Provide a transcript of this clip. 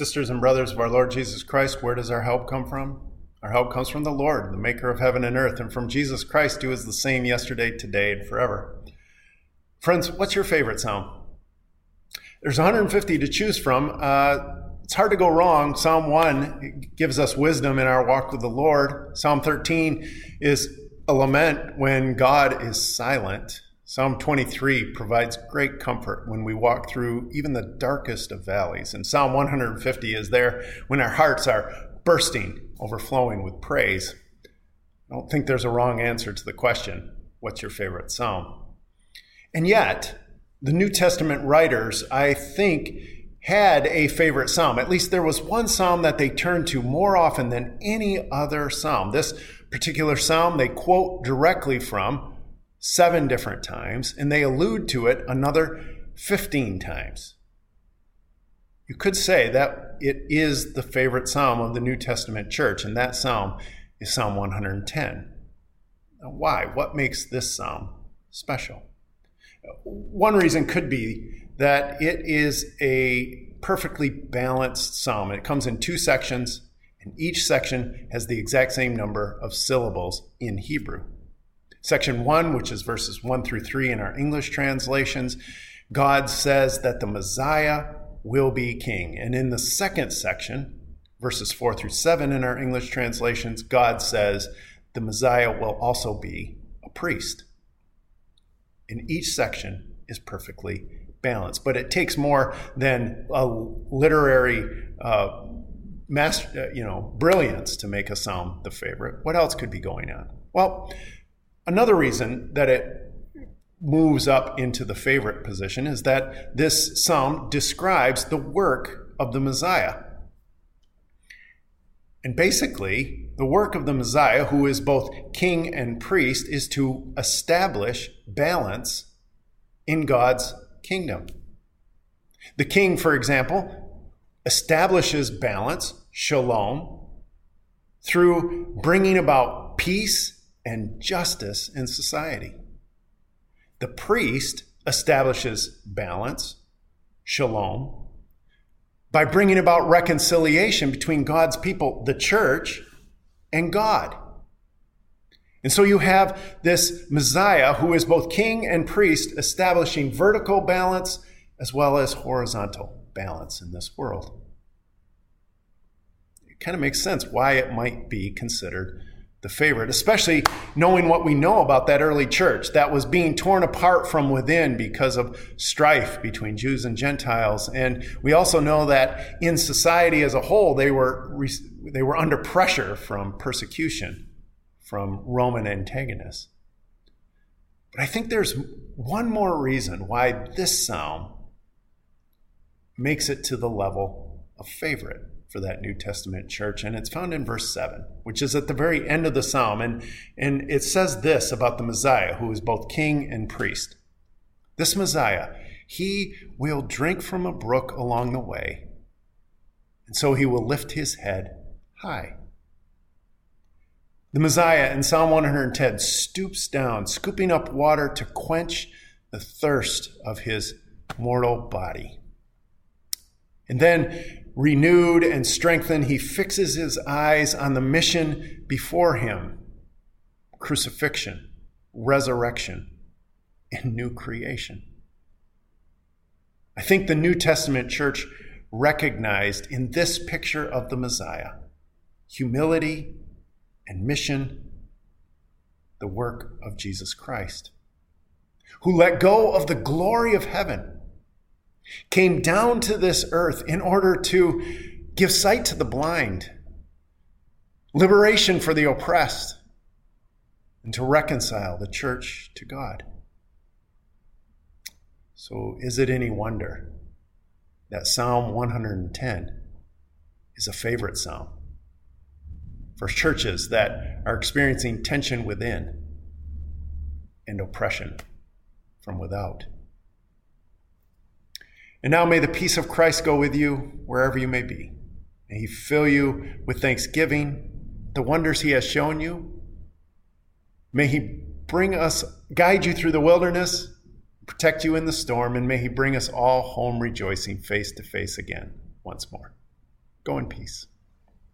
Sisters and brothers of our Lord Jesus Christ, where does our help come from? Our help comes from the Lord, the maker of heaven and earth, and from Jesus Christ, who is the same yesterday, today, and forever. Friends, what's your favorite psalm? There's 150 to choose from. Uh, it's hard to go wrong. Psalm 1 gives us wisdom in our walk with the Lord. Psalm 13 is a lament when God is silent. Psalm 23 provides great comfort when we walk through even the darkest of valleys. And Psalm 150 is there when our hearts are bursting, overflowing with praise. I don't think there's a wrong answer to the question what's your favorite psalm? And yet, the New Testament writers, I think, had a favorite psalm. At least there was one psalm that they turned to more often than any other psalm. This particular psalm they quote directly from seven different times, and they allude to it another 15 times. You could say that it is the favorite psalm of the New Testament church, and that psalm is Psalm 110. Now, why? What makes this psalm special? One reason could be that it is a perfectly balanced psalm. It comes in two sections, and each section has the exact same number of syllables in Hebrew. Section 1, which is verses 1 through 3 in our English translations, God says that the Messiah will be king. And in the second section, verses 4 through 7 in our English translations, God says the Messiah will also be a priest. In each section is perfectly balanced, but it takes more than a literary uh, master, uh, you know, brilliance to make a psalm the favorite. What else could be going on? Well, Another reason that it moves up into the favorite position is that this psalm describes the work of the Messiah. And basically, the work of the Messiah, who is both king and priest, is to establish balance in God's kingdom. The king, for example, establishes balance, shalom, through bringing about peace and justice in society. The priest establishes balance, shalom, by bringing about reconciliation between God's people, the church, and God. And so you have this Messiah who is both king and priest, establishing vertical balance as well as horizontal balance in this world. It kind of makes sense why it might be considered the favorite, especially knowing what we know about that early church that was being torn apart from within because of strife between Jews and Gentiles. And we also know that in society as a whole, they were, they were under pressure from persecution from Roman antagonists. But I think there's one more reason why this psalm makes it to the level of favorite for that New Testament church. And it's found in verse 7, which is at the very end of the psalm. And, and it says this about the Messiah, who is both king and priest. This Messiah, he will drink from a brook along the way, and so he will lift his head high. The Messiah in Psalm 110 stoops down, scooping up water to quench the thirst of his mortal body. And then renewed and strengthened, he fixes his eyes on the mission before him crucifixion, resurrection, and new creation. I think the New Testament church recognized in this picture of the Messiah humility and mission, the work of Jesus Christ, who let go of the glory of heaven came down to this earth in order to give sight to the blind, liberation for the oppressed, and to reconcile the church to God. So, is it any wonder that Psalm 110 is a favorite psalm for churches that are experiencing tension within and oppression from without? And now may the peace of Christ go with you wherever you may be. May he fill you with thanksgiving, the wonders he has shown you. May he bring us, guide you through the wilderness, protect you in the storm, and may he bring us all home rejoicing face to face again once more. Go in peace.